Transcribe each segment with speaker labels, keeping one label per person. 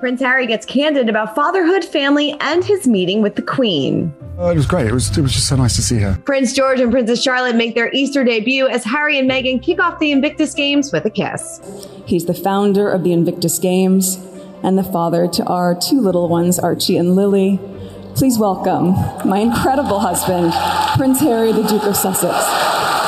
Speaker 1: Prince Harry gets candid about fatherhood, family, and his meeting with the Queen.
Speaker 2: Oh, it was great. It was, it was just so nice to see her.
Speaker 1: Prince George and Princess Charlotte make their Easter debut as Harry and Meghan kick off the Invictus Games with a kiss.
Speaker 3: He's the founder of the Invictus Games and the father to our two little ones, Archie and Lily. Please welcome my incredible husband, Prince Harry, the Duke of Sussex.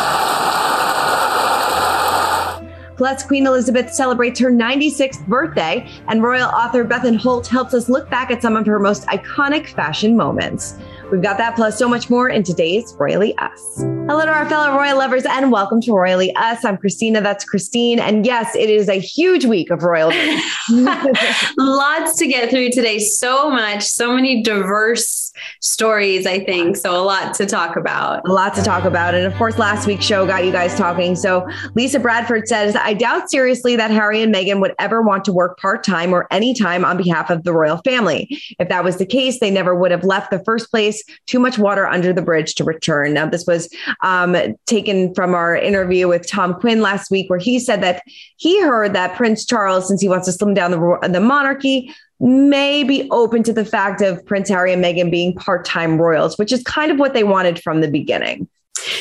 Speaker 1: Plus, Queen Elizabeth celebrates her 96th birthday, and royal author Bethan Holt helps us look back at some of her most iconic fashion moments. We've got that plus so much more in today's Royally Us. Hello to our fellow royal lovers and welcome to Royally Us. I'm Christina. That's Christine. And yes, it is a huge week of royal
Speaker 4: Lots to get through today. So much, so many diverse stories, I think. So a lot to talk about.
Speaker 1: A lot to talk about. And of course, last week's show got you guys talking. So Lisa Bradford says, I doubt seriously that Harry and Meghan would ever want to work part time or any time on behalf of the royal family. If that was the case, they never would have left the first place too much water under the bridge to return. Now, this was um, taken from our interview with Tom Quinn last week, where he said that he heard that Prince Charles, since he wants to slim down the, the monarchy, may be open to the fact of Prince Harry and Meghan being part time royals, which is kind of what they wanted from the beginning.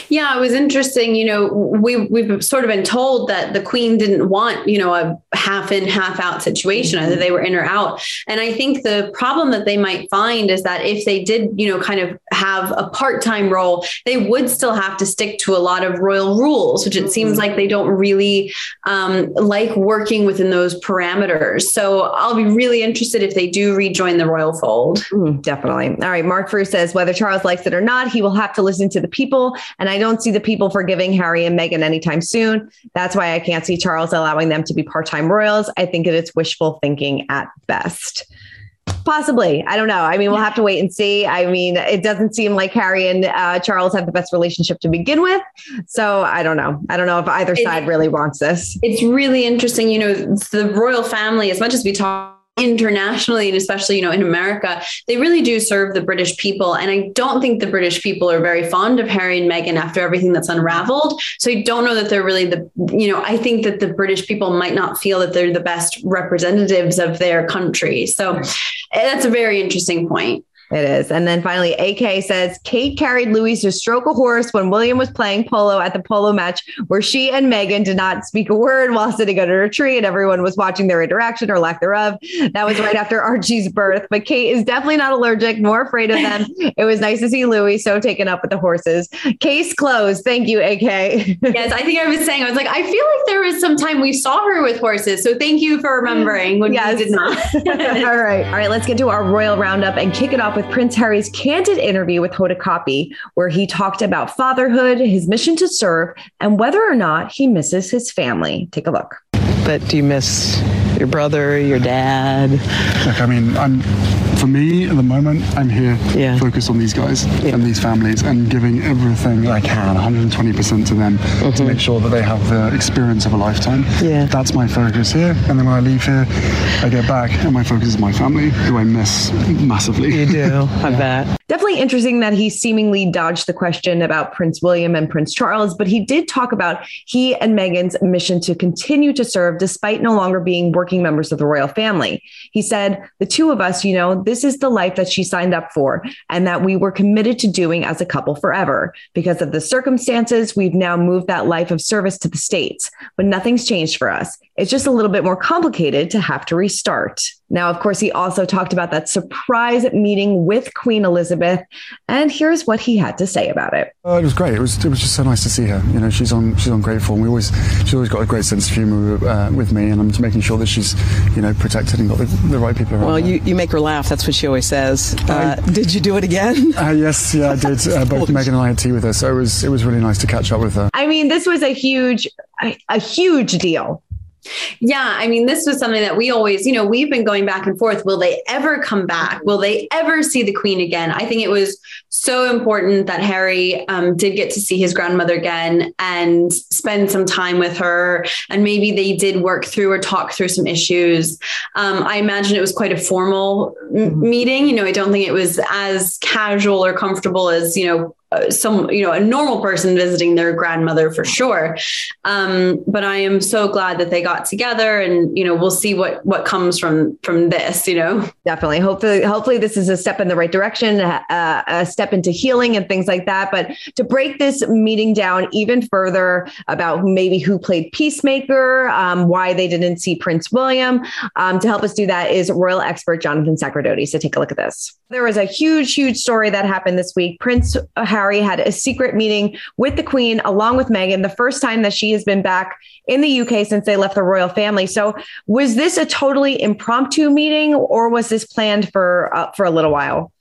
Speaker 4: Yeah, it was interesting. You know, we we've sort of been told that the queen didn't want, you know, a half in, half out situation, either they were in or out. And I think the problem that they might find is that if they did, you know, kind of have a part-time role, they would still have to stick to a lot of royal rules, which it seems like they don't really um, like working within those parameters. So I'll be really interested if they do rejoin the royal fold.
Speaker 1: Mm, definitely. All right. Mark Frew says whether Charles likes it or not, he will have to listen to the people and I don't see the people forgiving Harry and Meghan anytime soon. That's why I can't see Charles allowing them to be part time royals. I think it is wishful thinking at best. Possibly. I don't know. I mean, we'll have to wait and see. I mean, it doesn't seem like Harry and uh, Charles have the best relationship to begin with. So I don't know. I don't know if either side really wants this.
Speaker 4: It's really interesting. You know, the royal family, as much as we talk internationally and especially you know in america they really do serve the british people. And i don't think the british people are very fond of harry and meghan after everything that's unraveled. So i don't know that they're really the you know i think that the british people might not feel that they're the best representatives of their country. So eh, that's a very interesting point
Speaker 1: it is. And then finally, AK says Kate carried Louis to stroke a horse when William was playing polo at the polo match, where she and Meghan did not speak a word while sitting under a tree and everyone was watching their interaction or lack thereof. That was right after Archie's birth. But Kate is definitely not allergic nor afraid of them. It was nice to see Louis so taken up with the horses. Case closed. Thank you, AK.
Speaker 4: yes, I think I was saying, I was like, I feel like there was some time we saw her with horses. So thank you for remembering when yes. we did not.
Speaker 1: All right. All right. Let's get to our royal roundup and kick it off with with Prince Harry's candid interview with Hoda Kotb, where he talked about fatherhood, his mission to serve, and whether or not he misses his family. Take a look.
Speaker 5: But do you miss your brother, your dad?
Speaker 2: Look, I mean, I'm For me, at the moment, I'm here
Speaker 5: Yeah.
Speaker 2: focused on these guys
Speaker 5: Yeah.
Speaker 2: and these families and giving everything I can, 120% to them to make sure that they have the experience of a lifetime.
Speaker 5: Mm-hmm. Yeah.
Speaker 2: That's my focus here. And then when I leave here, I get back and my focus is my family, who I miss massively.
Speaker 5: You do, I bet.
Speaker 1: Definitely interesting that he seemingly dodged the question about Prince William and Prince Charles, but he did talk about he and Meghan's mission to continue to serve despite no longer being working members of the royal family. He said, The two of us, you know, this is the life that she signed up for and that we were committed to doing as a couple forever. Because of the circumstances, we've now moved that life of service to the States, but nothing's changed for us. It's just a little bit more complicated to have to restart. Now, of course, he also talked about that surprise meeting with Queen Elizabeth, and here's what he had to say about it.
Speaker 2: Uh, it was great. It was it was just so nice to see her. You know, she's on she's on great form. We always she's always got a great sense of humour uh, with me, and I'm just making sure that she's you know protected and got the, the right people around.
Speaker 5: Well,
Speaker 2: her.
Speaker 5: you, you make her laugh. That's what she always says. Uh, did you do it again?
Speaker 2: Uh, yes, yeah, I did. Uh, both Meghan and I had tea with her, so it was it was really nice to catch up with her.
Speaker 1: I mean, this was a huge, a, a huge deal.
Speaker 4: Yeah, I mean, this was something that we always, you know, we've been going back and forth. Will they ever come back? Will they ever see the Queen again? I think it was so important that Harry um, did get to see his grandmother again and spend some time with her. And maybe they did work through or talk through some issues. Um, I imagine it was quite a formal m- meeting. You know, I don't think it was as casual or comfortable as, you know, some you know a normal person visiting their grandmother for sure um, but i am so glad that they got together and you know we'll see what what comes from from this you know
Speaker 1: Definitely. Hopefully, hopefully this is a step in the right direction, uh, a step into healing and things like that. But to break this meeting down even further about maybe who played Peacemaker, um, why they didn't see Prince William, um, to help us do that is royal expert Jonathan Sacerdoti. So take a look at this. There was a huge, huge story that happened this week. Prince Harry had a secret meeting with the Queen along with Meghan, the first time that she has been back in the UK since they left the royal family. So was this a totally impromptu meeting or was this planned for uh, for a little while?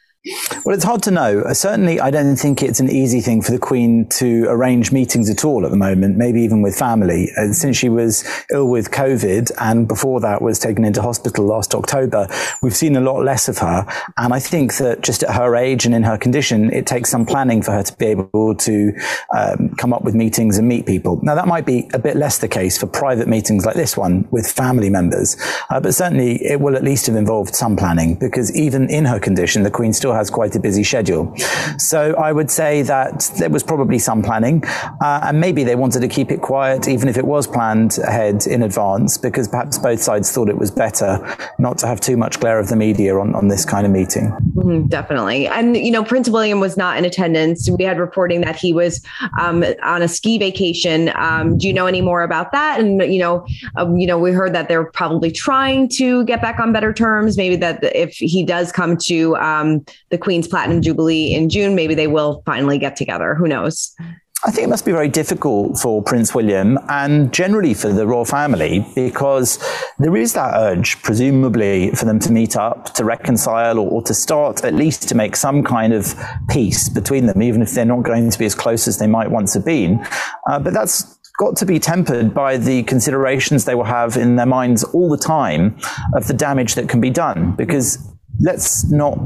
Speaker 6: Well, it's hard to know. Uh, Certainly, I don't think it's an easy thing for the Queen to arrange meetings at all at the moment, maybe even with family. Uh, since she was ill with COVID and before that was taken into hospital last October, we've seen a lot less of her. And I think that just at her age and in her condition, it takes some planning for her to be able to um, come up with meetings and meet people. Now, that might be a bit less the case for private meetings like this one with family members, uh, but certainly it will at least have involved some planning because even in her condition, the Queen still has quite a busy schedule. So I would say that there was probably some planning, uh, and maybe they wanted to keep it quiet, even if it was planned ahead in advance, because perhaps both sides thought it was better not to have too much glare of the media on, on this kind of meeting.
Speaker 1: Mhm, definitely. And, you know, Prince William was not in attendance. We had reporting that he was um, on a ski vacation. Um, do you know any more about that? And, you know, um, you know, we heard that they're probably trying to get back on better terms. Maybe that if he does come to um, the Queen's Platinum Jubilee in June, maybe they will finally get together. Who knows?
Speaker 6: I think it must be very difficult for Prince William and generally for the royal family because there is that urge, presumably, for them to meet up, to reconcile, or, or, to start at least to make some kind of peace between them, even if they're not going to be as close as they might once have been. Uh, but that's got to be tempered by the considerations they will have in their minds all the time of the damage that can be done because let's not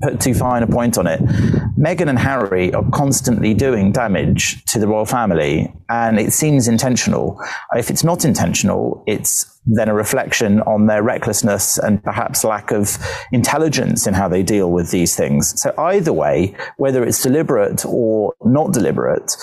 Speaker 6: put too fine a point on it. Meghan and Harry are constantly doing damage to the royal family, and it seems intentional. If it's not intentional, it's then a reflection on their recklessness and perhaps lack of intelligence in how they deal with these things. So either way, whether it's deliberate or not deliberate,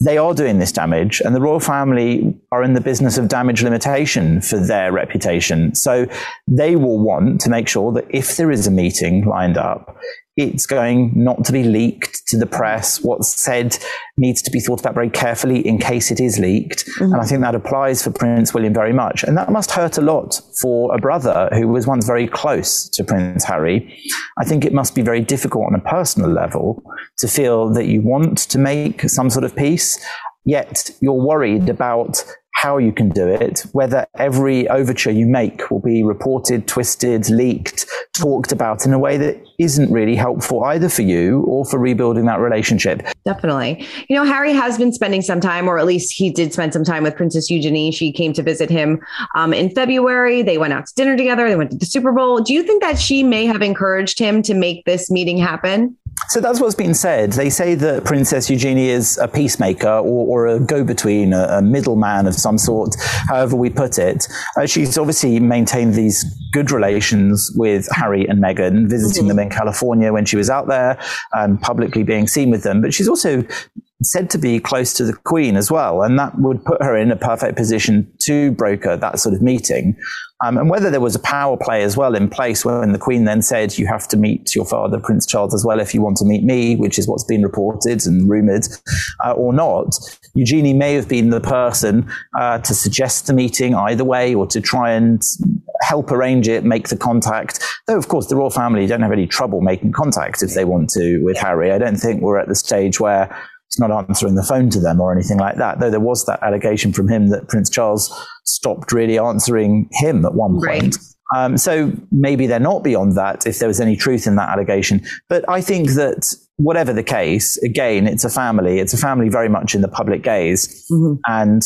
Speaker 6: they are doing this damage, and the royal family are in the business of damage limitation for their reputation. So they will want to make sure that if there is a meeting lined up, it's going not to be leaked to the press. What's said needs to be thought about very carefully in case it is leaked. Mm-hmm. And I think that applies for Prince William very much. And that must hurt a lot for a brother who was once very close to Prince Harry. I think it must be very difficult on a personal level to feel that you want to make some sort of peace, yet you're worried about how you can do it, whether every overture you make will be reported, twisted, leaked, talked about in a way that isn't really helpful either for you or for rebuilding that relationship.
Speaker 1: Definitely. You know, Harry has been spending some time, or at least he did spend some time with Princess Eugenie. She came to visit him um, in February. They went out to dinner together. They went to the Super Bowl. Do you think that she may have encouraged him to make this meeting happen?
Speaker 6: So that's what's been said. They say that Princess Eugenie is a peacemaker or, or a go between, a, a, middleman of some sort, however we put it. Uh, she's obviously maintained these good relations with Harry and Meghan, visiting mm-hmm. them in California when she was out there and publicly being seen with them. But she's also said to be close to the Queen as well. And that would put her in a perfect position to broker that sort of meeting. Um, and whether there was a power play as well in place when the Queen then said, you have to meet your father, Prince Charles, as well if you want to meet me, which is what's been reported and rumored, uh, or not. Eugenie may have been the person uh, to suggest the meeting either way or to try and help arrange it, make the contact. Though, of course, the royal family don't have any trouble making contact if they want to with Harry. I don't think we're at the stage where not answering the phone to them or anything like that. Though there was that allegation from him that Prince Charles stopped really answering him at one point. Right. Um, so maybe they're not beyond that if there was any truth in that allegation. But I think that whatever the case, again, it's a family. It's a family very much in the public gaze. Mm-hmm. And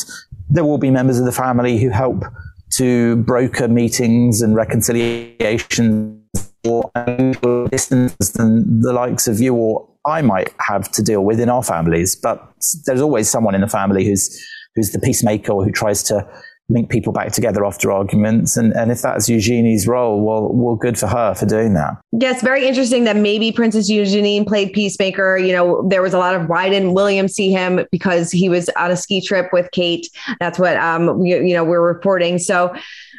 Speaker 6: there will be members of the family who help to broker meetings and reconciliations or distance than the likes of you or I might have to deal with in our families. But there's always someone in the family who's who's the peacemaker or who tries to link people back together after arguments. And, and if that's Eugenie's role, well, well, good for her for doing that.
Speaker 1: Yes, very interesting that maybe Princess Eugenie played peacemaker. You know, there was a lot of why didn't William see him because he was on a ski trip with Kate. That's what um you, you know we're reporting. So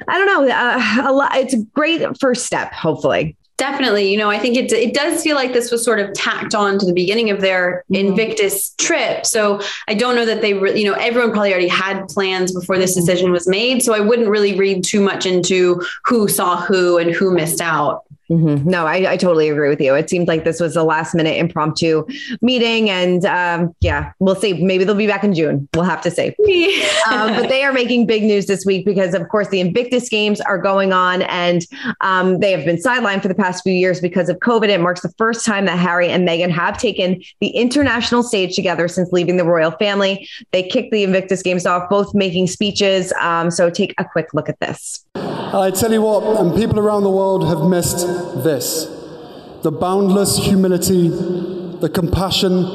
Speaker 1: I don't know. Uh, a lot. It's a great first step. Hopefully.
Speaker 4: Definitely. You know, I think it, it does feel like this was sort of tacked on to the beginning of their mm-hmm. Invictus trip. So I don't know that they, re- you know, everyone probably already had plans before this mm-hmm. decision was made. So I wouldn't really read too much into who saw who and who missed out.
Speaker 1: Mm-hmm. No, I, I, totally agree with you. It seemed like this was a last minute impromptu meeting. And um, yeah, we'll see. Maybe they'll be back in June. We'll have to see. um, but they are making big news this week because, of course, the Invictus Games are going on and um, they have been sidelined for the past few years because of COVID. It marks the first time that Harry and Meghan have taken the international stage together since leaving the royal family. They kicked the Invictus Games off, both making speeches. Um, so take a quick look at this.
Speaker 7: I tell you what, and people around the world have missed this the boundless humility, the compassion,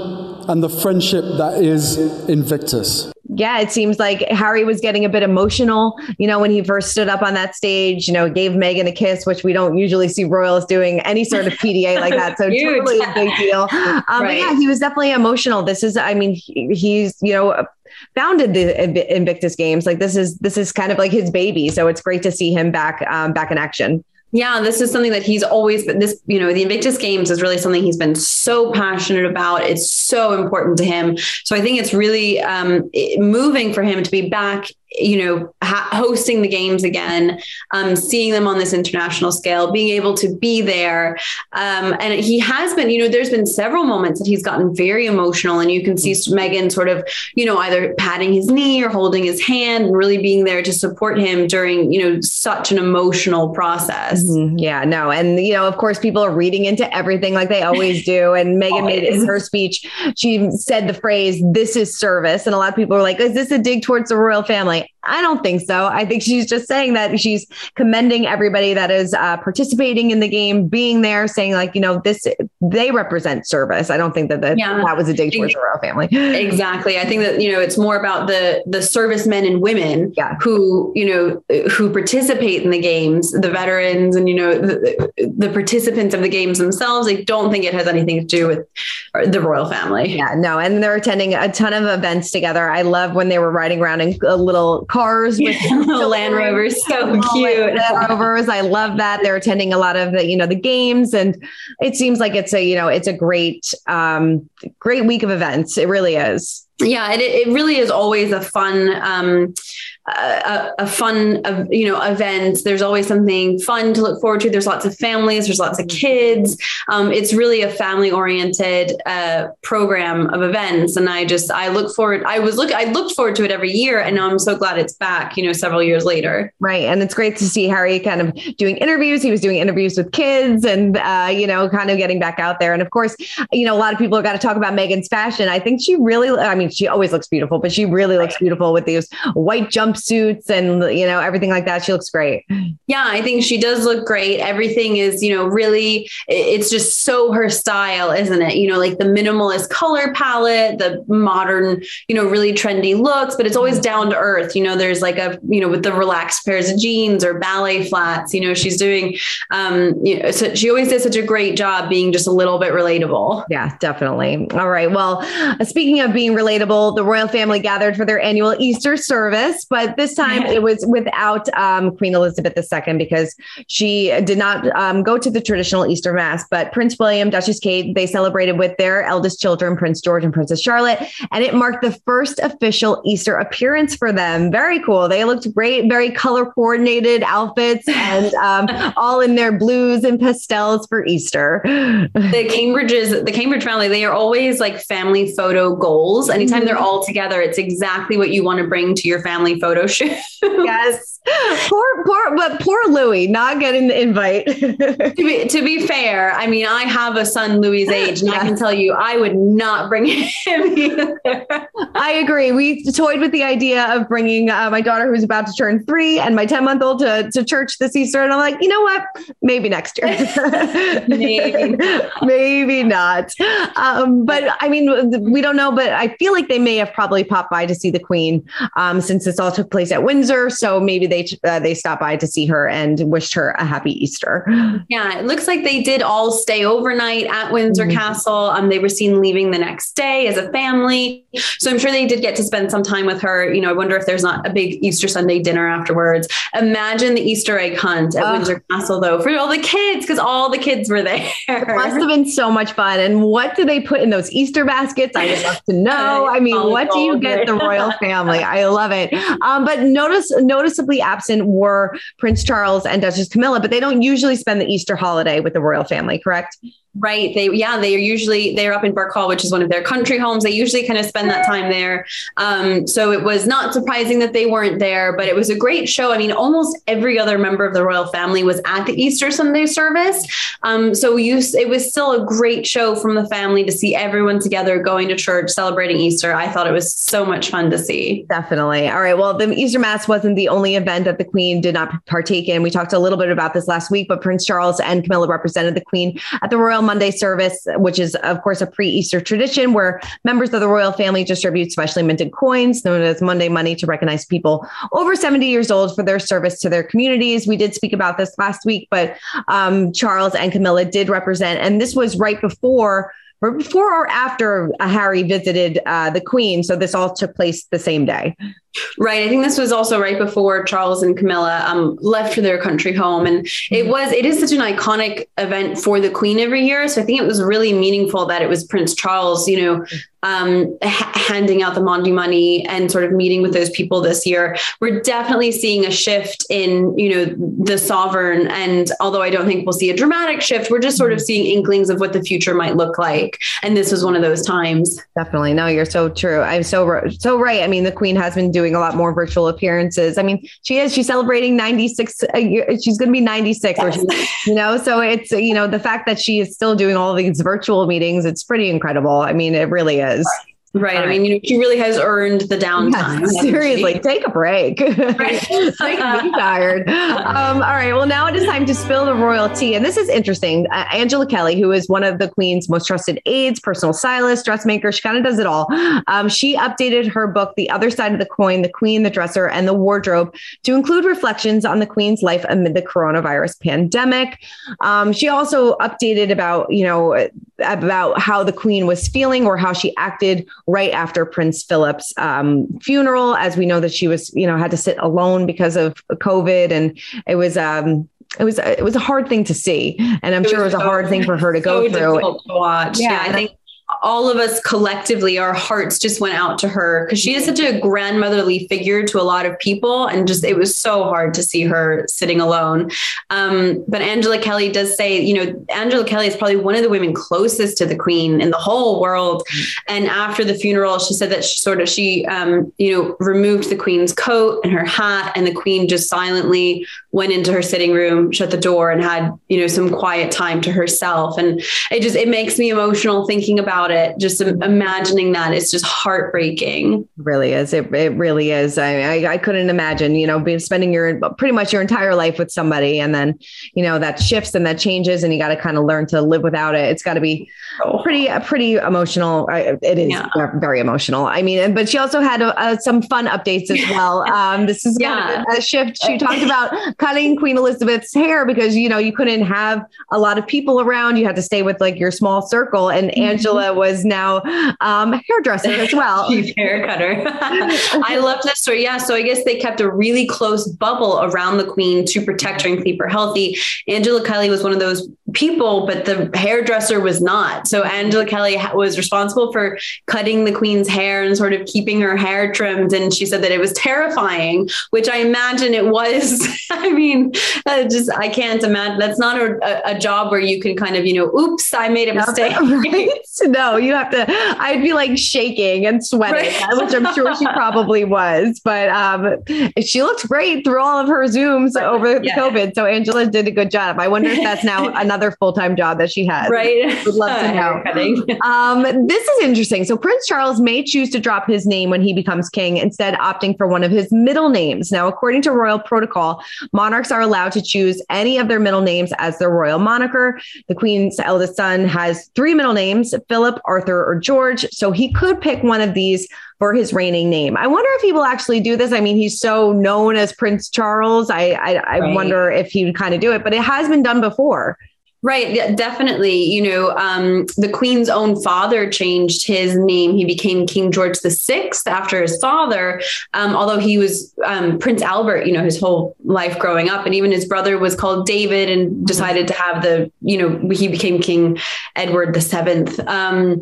Speaker 7: and the friendship that is Invictus.
Speaker 1: Yeah, it seems like Harry was getting a bit emotional, you know, when he first stood up on that stage, you know, gave Meghan a kiss, which we don't usually see royals doing any sort of PDA like that. So totally a big deal. Um, right. But yeah, he was definitely emotional. This is, I mean, he, he's, you know, founded the Invictus Games. Like this is this is kind of like his baby. So it's great to see him back um, back in action.
Speaker 4: Yeah, this is something that he's always been this, you know, the Invictus Games is really something he's been so passionate about. It's so important to him. So I think it's really um, moving for him to be back you know, ha- hosting the games again, um, seeing them on this international scale, being able to be there. Um, and he has been, you know, there's been several moments that he's gotten very emotional, and you can see Meghan sort of, you know, either patting his knee or holding his hand and really being there to support him during, you know, such an emotional process.
Speaker 1: Mm-hmm. Yeah, no. And, you know, of course, people are reading into everything like they always do. And Meghan made it in her speech, she said the phrase, this is service. And a lot of people are like, is this a dig towards the royal family? right I don't think so. I think she's just saying that she's commending everybody that is uh, participating in the game, being there, saying like, you know, this they represent service. I don't think that the, yeah. that was a dig towards the royal family.
Speaker 4: Exactly. I think that you know it's more about the the servicemen and women yeah. who you know who participate in the games, the veterans, and you know the, the participants of the games themselves. I don't think it has anything to do with the royal family.
Speaker 1: Yeah, no, and they're attending a ton of events together. I love when they were riding around in a little cars with
Speaker 4: Land Rovers. So cute.
Speaker 1: Land Rovers. I love that. They're attending a lot of the, you know, the games. And it seems like it's a, you know, it's a great, um, great week of events. It really is.
Speaker 4: Yeah, it, it really is always a fun, um, a, a fun, you know, event. There's always something fun to look forward to. There's lots of families. There's lots of kids. Um, it's really a family oriented uh, program of events, and I just I look forward. I was look I looked forward to it every year, and now I'm so glad it's back. You know, several years later.
Speaker 1: Right, and it's great to see Harry kind of doing interviews. He was doing interviews with kids, and uh, you know, kind of getting back out there. And of course, you know, a lot of people have got to talk about Meghan's fashion. I think she really. I mean, she always looks beautiful, but she really looks beautiful with these white jumpsuits and you know everything like that. She looks great.
Speaker 4: Yeah, I think she does look great. Everything is you know really. It's just so her style, isn't it? You know, like the minimalist color palette, the modern, you know, really trendy looks, but it's always down to earth. You know, there's like a you know with the relaxed pairs of jeans or ballet flats. You know, she's doing. Um, you know, so she always does such a great job being just a little bit relatable.
Speaker 1: Yeah, definitely. All right. Well, speaking of being relatable, the royal family gathered for their annual Easter service, but this time it was without um, Queen Elizabeth II because she did not um, go to the traditional Easter Mass. But Prince William, Duchess Kate, they celebrated with their eldest children, Prince George and Princess Charlotte, and it marked the first official Easter appearance for them. Very cool. They looked great, very color coordinated outfits, and um, all in their blues and pastels for Easter.
Speaker 4: The Cambridges, the Cambridge family, they are always like family photo goals. Anytime mm-hmm. they're all together, it's exactly what you want to bring to your family photo shoot.
Speaker 1: yes. Poor, poor, but poor Louis not getting the invite.
Speaker 4: to, be, to be fair, I mean, I have a son Louis's age, and I can tell you, I would not bring him either.
Speaker 1: I agree. We toyed with the idea of bringing uh, my daughter, who's about to turn three, and my 10 month old to, to church this Easter. And I'm like, you know what? Maybe next year. Maybe. Maybe not. Um, but I mean, we don't know, but I feel like they may have probably popped by to see the Queen um, since this all took place at Windsor. So maybe they uh, they stopped by to see her and wished her a happy Easter.
Speaker 4: Yeah, it looks like they did all stay overnight at Windsor mm-hmm. Castle. Um, they were seen leaving the next day as a family. So I'm sure they did get to spend some time with her. You know, I wonder if there's not a big Easter Sunday dinner afterwards. Imagine the Easter egg hunt at Windsor Castle, though, for all the kids, because all the kids were there.
Speaker 1: It must have been so much fun. And what do they put in those Easter baskets? I would love to know. I mean, what do you get the royal family? I love it. Um, but notice noticeably absent were Prince Charles and Duchess Camilla, but they don't usually spend the Easter holiday with the royal family, correct?
Speaker 4: Right. They yeah, they are usually they're up in Birkhall, which is one of their country homes. They usually kind of spend that time there. Um, so it was not surprising that they weren't there, but it was a great show. I mean, almost every other member of the royal family was at the Easter Sunday service. Um, so you it was still a great show from the family to see everyone together going to church celebrating Easter. I thought it was so much fun to see.
Speaker 1: Definitely. All right. Well, the Easter Mass wasn't the only event that the Queen did not partake in. We talked a little bit about this last week, but Prince Charles and Camilla represented the Queen at the Royal Maundy service, which is, of course, a pre Easter tradition where members of the royal family distribute specially minted coins known as Maundy money to recognize people over 70 years old for their service to their communities. We did speak about this last week, but um, Charles and Camilla did represent, and this was right before before or after Harry visited uh, the Queen. So this all took place the same day.
Speaker 4: Right. I think this was also right before Charles and Camilla um, left for their country home. And it mm-hmm. was, it is such an iconic event for the Queen every year. So I think it was really meaningful that it was Prince Charles, you know, um, handing out the Maundy money and sort of meeting with those people this year. We're definitely seeing a shift in, you know, the sovereign. And although I don't think we'll see a dramatic shift, we're just sort of mm-hmm. seeing inklings of what the future might look like. And this was one of those times.
Speaker 1: Definitely. No, you're so true. I'm so, so right. I mean, the Queen has been doing doing a lot more virtual appearances. I mean, she is, she's celebrating 96, uh, she's going to be 96 yes. or, you know, so it's, you know, the fact that she is still doing all these virtual meetings, it's pretty incredible. I mean, it really is.
Speaker 4: Right. I mean, you know, she really has earned the downtime.
Speaker 1: Yes, seriously, take a break. Right. me tired. Um, all right. Well, now it is time to spill the royal tea. And this is interesting. Uh, Angela Kelly, who is one of the Queen's most trusted aides, personal stylist, dressmaker, she kind of does it all. Um, she updated her book, The Other Side of the Coin, The Queen, the Dresser, and the Wardrobe, to include reflections on the Queen's life amid the coronavirus pandemic. Um, she also updated about, you know, about how the Queen was feeling or how she acted right after Prince Philip's um, funeral, as we know that she was, you know, had to sit alone because of COVID, and it was. Um, it was it was a hard thing to see, and I'm it sure it was so, a hard thing for her to go through.
Speaker 4: To watch. Yeah, yeah I think all of us collectively, our hearts just went out to her because she is such a grandmotherly figure to a lot of people. And just, it was so hard to see her sitting alone. Um, but Angela Kelly does say, you know, Angela Kelly is probably one of the women closest to the queen in the whole world. And after the funeral, she said that she sort of, she, um, you know, removed the queen's coat and her hat, and the queen just silently went into her sitting room, shut the door, and had, you know, some quiet time to herself. And it just, it makes me emotional thinking about about it, just imagining that it's just heartbreaking. It
Speaker 1: really is. It, it really is. I, I, I couldn't imagine, you know, being spending your pretty much your entire life with somebody and then, you know, that shifts and that changes and you got to kind of learn to live without it. It's got to be oh. pretty, pretty emotional. It is yeah. very emotional. I mean, but she also had uh, some fun updates as well. Um, this is yeah. a shift. She talked about cutting Queen Elizabeth's hair because, you know, you couldn't have a lot of people around. You had to stay with like your small circle. And mm-hmm. Was now um, a hairdresser as well.
Speaker 4: Chief hair cutter. I love that story. Yeah. So I guess they kept a really close bubble around the queen to protect her and keep her healthy. Angela Kelly was one of those people, but the hairdresser was not. So Angela Kelly was responsible for cutting the queen's hair and sort of keeping her hair trimmed. And she said that it was terrifying, which I imagine it was. I mean, just I can't imagine. That's not a, a, job where you can kind of, you know, oops, I made a mistake.
Speaker 1: Right? no, you have to. I'd be like shaking and sweating, right. which I'm sure she probably was. But um, she looked great through all of her zooms over yeah. COVID. So Angela did a good job. I wonder if that's now another full time job that she has.
Speaker 4: Right.
Speaker 1: Would love to know. um, this is interesting. So Prince Charles may choose to drop his name when he becomes king, instead opting for one of his middle names. Now, according to royal protocol, monarchs are allowed to choose any of their middle names as their royal moniker. The queen's eldest son has three middle names: Philip, Arthur, or George. So he could pick one of these for his reigning name. I wonder if he will actually do this. I mean, he's so known as Prince Charles. I I, I right. wonder if he would kind of do it, but it has been done before.
Speaker 4: Right, yeah, definitely. You know, um, the Queen's own father changed his name. He became King George the Sixth after his father, um, although he was um, Prince Albert. You know, his whole life growing up, and even his brother was called David, and decided to have the. You know, he became King Edward the Seventh. Um,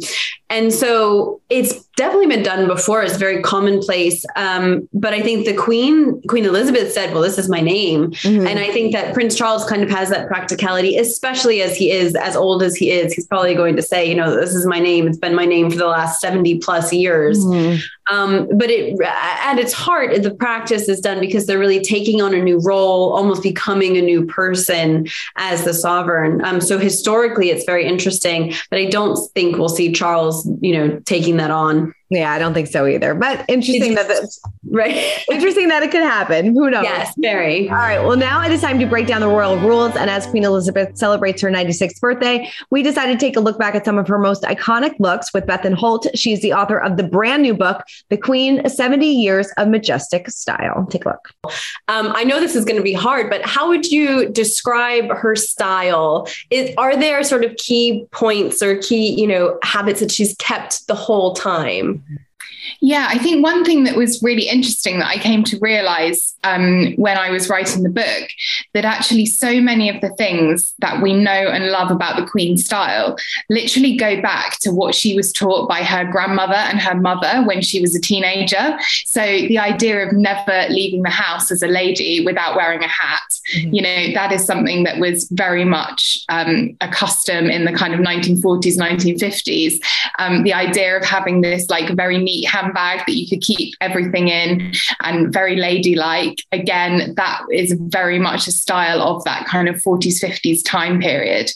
Speaker 4: and so it's definitely been done before. It's very commonplace. Um, but I think the Queen, Queen Elizabeth said, well, this is my name. Mm-hmm. And I think that Prince Charles kind of has that practicality, especially as he is as old as he is. He's probably going to say, you know, this is my name. It's been my name for the last 70 plus years. Mm-hmm. Um, but it, at its heart, the practice is done because they're really taking on a new role, almost becoming a new person as the sovereign. Um, so historically, it's very interesting, but I don't think we'll see Charles, you know, taking that on.
Speaker 1: Yeah, I don't think so either. But interesting that that's
Speaker 4: right.
Speaker 1: interesting that it could happen. Who knows?
Speaker 4: Yes, very.
Speaker 1: All right. Well, now it is time to break down the royal rules. And as Queen Elizabeth celebrates her 96th birthday, we decided to take a look back at some of her most iconic looks with Bethan Holt. She's the author of the brand new book, The Queen 70 Years of Majestic Style. Take a look.
Speaker 4: Um, I know this is going to be hard, but how would you describe her style? Is, are there sort of key points or key, you know, habits that she's kept the whole time? mm-hmm.
Speaker 8: Yeah, I think one thing that was really interesting that I came to realize um, when I was writing the book that actually so many of the things that we know and love about the Queen style literally go back to what she was taught by her grandmother and her mother when she was a teenager. So the idea of never leaving the house as a lady without wearing a hat, mm-hmm. you know, that is something that was very much um, a custom in the kind of 1940s, 1950s. Um, the idea of having this like very neat handbag that you could keep everything in and very ladylike. Again, that is very much a style of that kind of 40s, 50s time period.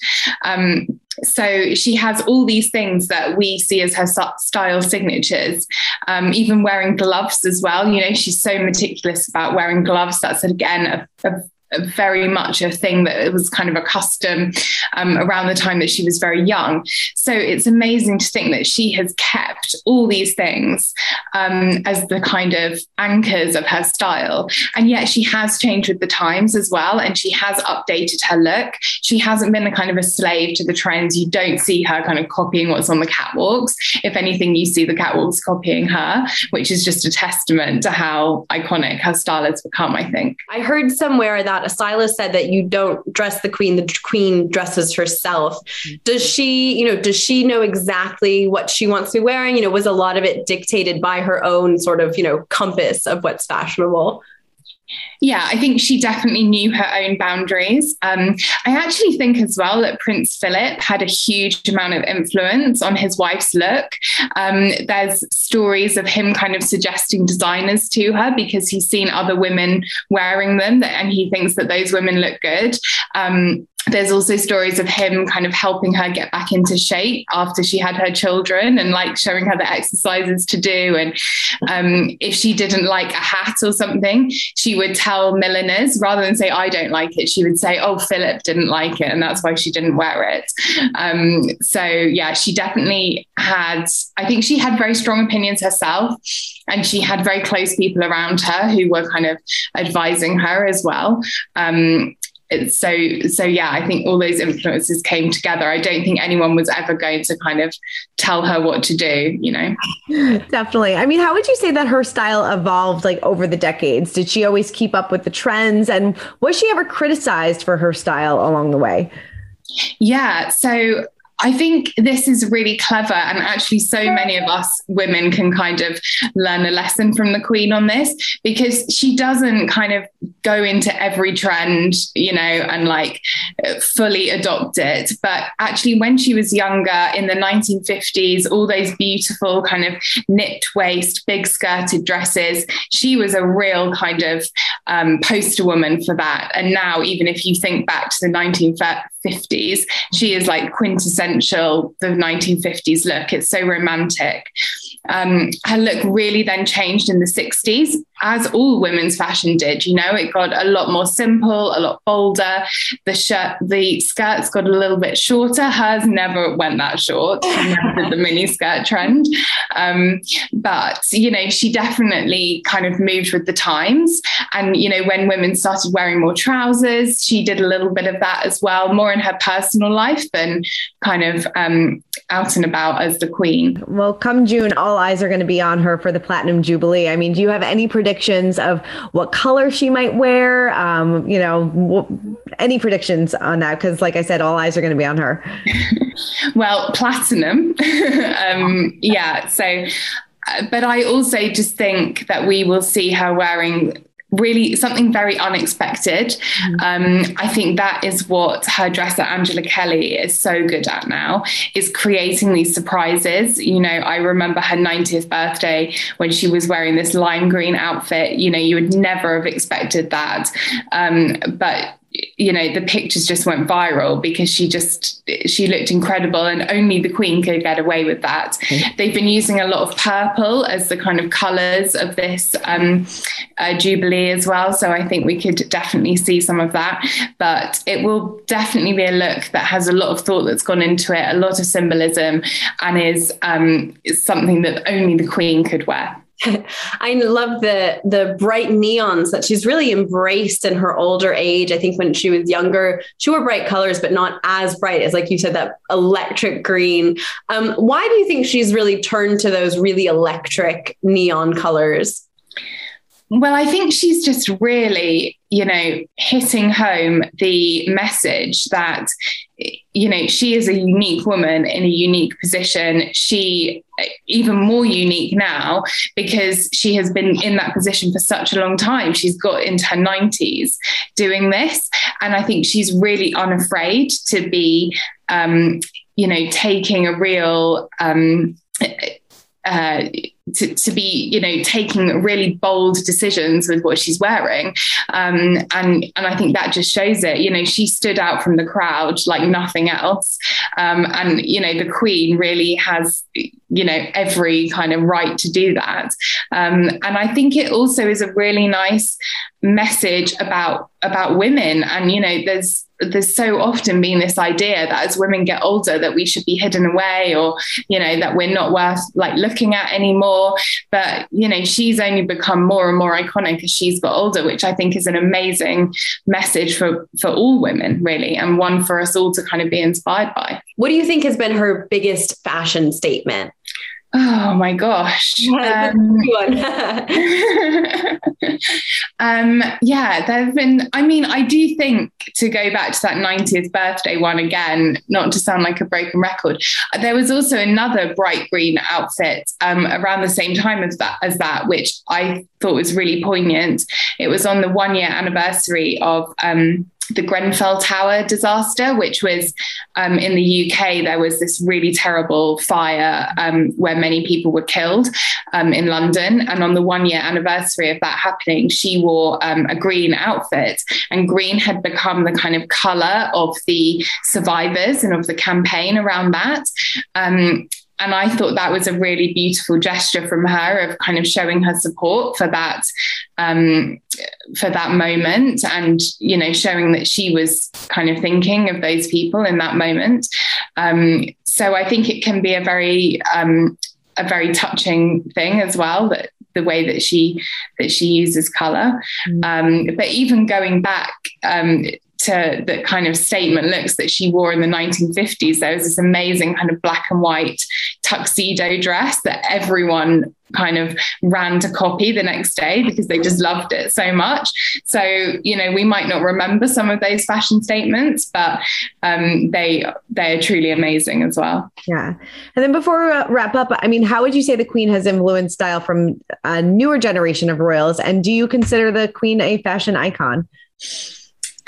Speaker 8: Um, so she has all these things that we see as her style signatures um, even wearing gloves as well you know she's so meticulous about wearing gloves that's again a, a very much a thing that was kind of a custom um, around the time that she was very young. So it's amazing to think that she has kept all these things um, as the kind of anchors of her style. And yet she has changed with the times as well. And she has updated her look. She hasn't been a kind of a slave to the trends. You don't see her kind of copying what's on the catwalks. If anything, you see the catwalks copying her, which is just a testament to how iconic her style has become, I think.
Speaker 4: I heard somewhere that that a said that you don't dress the queen, the queen dresses herself. Mm-hmm. Does she, you know, does she know exactly what she wants to be wearing? You know, was a lot of it dictated by her own sort of, you know, compass of what's fashionable?
Speaker 8: Yeah, I think she definitely knew her own boundaries. Um, I actually think as well that Prince Philip had a huge amount of influence on his wife's look. Um, there's stories of him kind of suggesting designers to her because he's seen other women wearing them and he thinks that those women look good. Um, there's also stories of him kind of helping her get back into shape after she had her children and like showing her the exercises to do. And um, if she didn't like a hat or something, she would tell milliners rather than say, I don't like it, she would say, Oh, Philip didn't like it. And that's why she didn't wear it. Um, so, yeah, she definitely had, I think she had very strong opinions herself. And she had very close people around her who were kind of advising her as well. Um, so so yeah i think all those influences came together. I don't think anyone was ever going to kind of tell her what to do you know?
Speaker 1: Definitely. I mean how would you say that her style evolved like over the decades? Did she always keep up with the trends? And was she ever criticized for her style along the way?
Speaker 8: Yeah so I think this is really clever. And actually, so many of us women can kind of learn a lesson from the Queen on this because she doesn't kind of go into every trend, you know, and like fully adopt it. But actually, when she was younger in the 1950s, all those beautiful kind of knit waist, big skirted dresses, she was a real kind of um, poster woman for that. And now, even if you think back to the 1950s, she is like quintessential quintessential the 1950s look. It's so romantic. Um, her look really then changed in the 60s, as all women's fashion did. You know, it got a lot more simple, a lot bolder. The shirt, the skirts got a little bit shorter. Hers never went that short. The mini skirt trend. Um, but you know, she definitely kind of moved with the times. And you know, when women started wearing more trousers, she did a little bit of that as well, more in her personal life than kind of um, out and about as the queen.
Speaker 1: Well, come June, all eyes are going to be on her for the Platinum Jubilee. I mean, do you have any predictions of what color she might wear? Um, you know, any predictions on that? Because, like I said, all eyes are going to be on her.
Speaker 8: well, platinum. um, yeah. So uh, but I also just think that we will see her wearing really something very unexpected. Mm. Um, I think that is what her dresser Angela Kelly is so good at now is creating these surprises. You know, I remember her 90th birthday when she was wearing this lime green outfit. You know, you would never have expected that, um, but you know the pictures just went viral because she just she looked incredible and only the queen could get away with that. Mm-hmm. they've been using a lot of purple as the kind of colors of this um, uh, jubilee as well. So i think we could definitely see some of that. But it will definitely be a look that has a lot of thought that's gone into it a lot of symbolism and is um, something that only the queen could wear
Speaker 4: I love the the bright neons that she's really embraced in her older age. I think when she was younger, she wore bright colors, but not as bright as, like you said, that electric green. Um, why do you think she's really turned to those really electric neon colors?
Speaker 8: Well, I think she's just really, you know, hitting home the message that, you know, she is a unique woman in a unique position. She even more unique now because she has been in that position for such a long time. She's got into her 90s doing this. And I think she's really unafraid to be, um, you know, taking a real, um, uh, to, to be, you know, taking really bold decisions with what she's wearing. Um, and, and I think that just shows it. You know, she stood out from the crowd like nothing else. Um, and, you know, the Queen really has, you know, every kind of right to do that. Um, and I think it also is a really nice message about about women and you know there's there's so often been this idea that as women get older that we should be hidden away or you know that we're not worth like looking at anymore. But you know she's only become more and more iconic as she's got older which i think is an amazing message for for all women really and one for us all to kind of be inspired by.
Speaker 4: What do you think has been her biggest fashion statement
Speaker 8: Oh my gosh. Um, um, yeah, there have been, I mean, I do think to go back to that 90th birthday one again, not to sound like a broken record, there was also another bright green outfit um, around the same time as that, as that, which I thought was really poignant. It was on the one year anniversary of um, the Grenfell Tower disaster, which was um, in the UK. There was this really terrible fire um, where many people were killed um, in London. And on the one year anniversary of that happening, she wore um, a green outfit. And green had become the kind of color of the survivors and of the campaign around that. And I thought that was a really beautiful gesture from her of kind of showing her support for that um, for that moment, and you know, showing that she was kind of thinking of those people in that moment. Um, so I think it can be a very um, a very touching thing as well that the way that she that she uses color. Mm. Um, but even going back um, to the kind of statement looks that she wore in the 1950s. There was this amazing kind of black and white tuxedo dress that everyone kind of ran to copy the next day because they just loved it so much. So, you know, we might not remember some of those fashion statements, but um, they they are truly amazing as well.
Speaker 1: Yeah. And then before we wrap up, I mean, how would you say the Queen has influenced style from a newer generation of royals? And do you consider the Queen a fashion icon?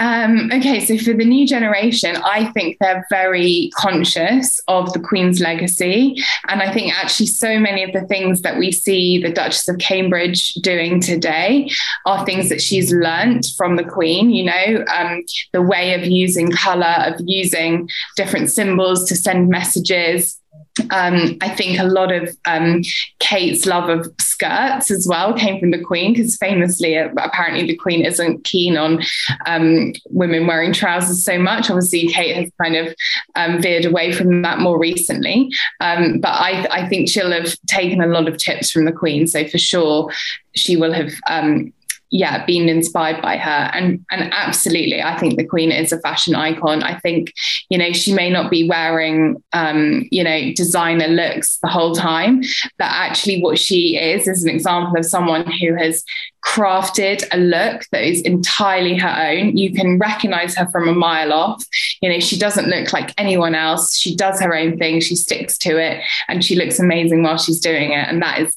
Speaker 8: Um, okay, so for the new generation, I think they're very conscious of the Queen's legacy. And I think actually so many of the things that we see the Duchess of Cambridge doing today are things that she's learnt from the Queen, you know, um, the way of using colour, of using different symbols to send messages um, I think a lot of um, Kate's love of skirts as well came from the Queen because famously, uh, apparently, the Queen isn't keen on um, women wearing trousers so much. Obviously, Kate has kind of um, veered away from that more recently, um, but I, I, think she'll have taken a lot of tips from the Queen. So for sure, she will have um, yeah been inspired by her. And and absolutely i think the queen is a fashion icon. I think you know she may not be wearing um you know designer looks the whole time but actually what she is is an example of someone who has crafted a look that is entirely her own. You can recognize her from a mile off. You know she doesn't look like anyone else. She does her own thing. She sticks to it and she looks amazing while she's doing it. And that is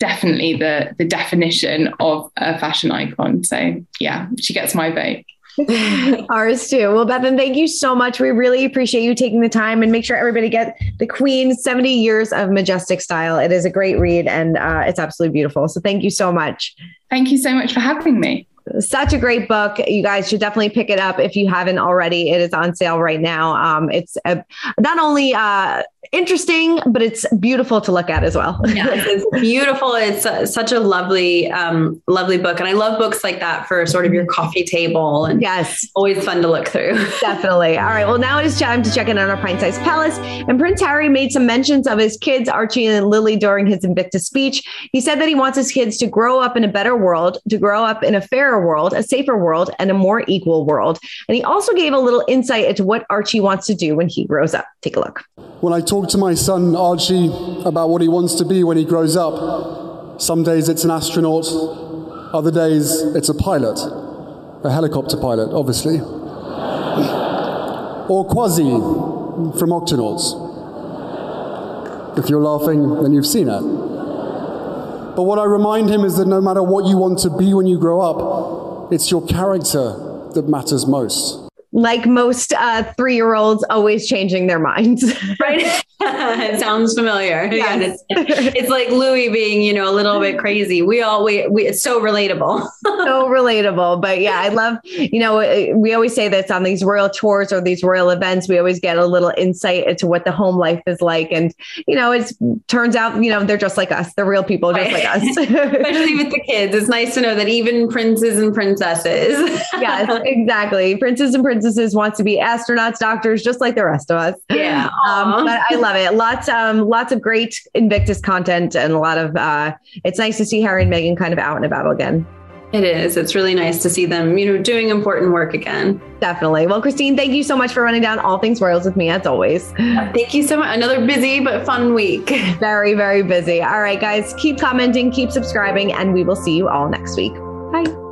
Speaker 8: definitely the the definition of a fashion icon. So yeah, she gets my vote.
Speaker 1: Ours too. Well, Bethan, thank you so much. We really appreciate you taking the time and make sure everybody get the Queen 70 Years of Majestic Style. It is a great read and uh, it's absolutely beautiful. So thank you so much.
Speaker 8: Thank you so much for having me
Speaker 1: such a great book. You guys should definitely pick it up if you haven't already. It is on sale right now. Um, it's a, not only uh, interesting, but it's beautiful to look at as well.
Speaker 4: yeah, it's beautiful. It's a, such a lovely, um, lovely book, and I love books like that for sort of your coffee table. And
Speaker 1: yes,
Speaker 4: always fun to look through.
Speaker 1: Definitely. All right. Well, now it is time to check in on our pint-sized palace. And Prince Harry made some mentions of his kids, Archie and Lily, during his Invictus speech. He said that he wants his kids to grow up in a better world, to grow up in a fairer world, a safer world, and a more equal world. And he also gave a little insight into what Archie wants to do when he grows up. Take a look.
Speaker 7: When I talk to my son Archie about what he wants to be when he grows up, some days it's an astronaut, other days it's a pilot, a helicopter pilot, obviously, or Kwazii from Octonauts. If you're laughing, then you've seen it. But what I remind him is that no matter what you want to be when you grow up, it's your character that matters most
Speaker 1: like most uh, three year olds, always changing their minds.
Speaker 4: right. it sounds familiar. Yes. Yeah, it's, it's, like Louis being, you know, a little bit crazy. We all, we, we it's so relatable.
Speaker 1: so relatable. But yeah, I love, you know, we always say this on these royal tours or these royal events, we always get a little insight into what the home life is like. And, you know, it turns out, you know, they're just like us. They're real people just like us.
Speaker 4: Especially with the kids. It's nice to know that even princes and princesses.
Speaker 1: yes, exactly. Princes and princesses princesses wants to be astronauts, doctors, just like the rest of us.
Speaker 4: Yeah.
Speaker 1: Um, but I love it. Lots, um, lots of great Invictus content and a lot of, uh, it's nice to see Harry and Meghan kind of out and about again.
Speaker 4: It is. It's really nice to see them, you know, doing important work again.
Speaker 1: Definitely. Well, Christine, thank you so much for running down all things Royals with me as always.
Speaker 4: Thank you so much. Another busy but fun week.
Speaker 1: Very, very busy. All right, guys, keep commenting, keep subscribing, and we will see you all next week. Bye.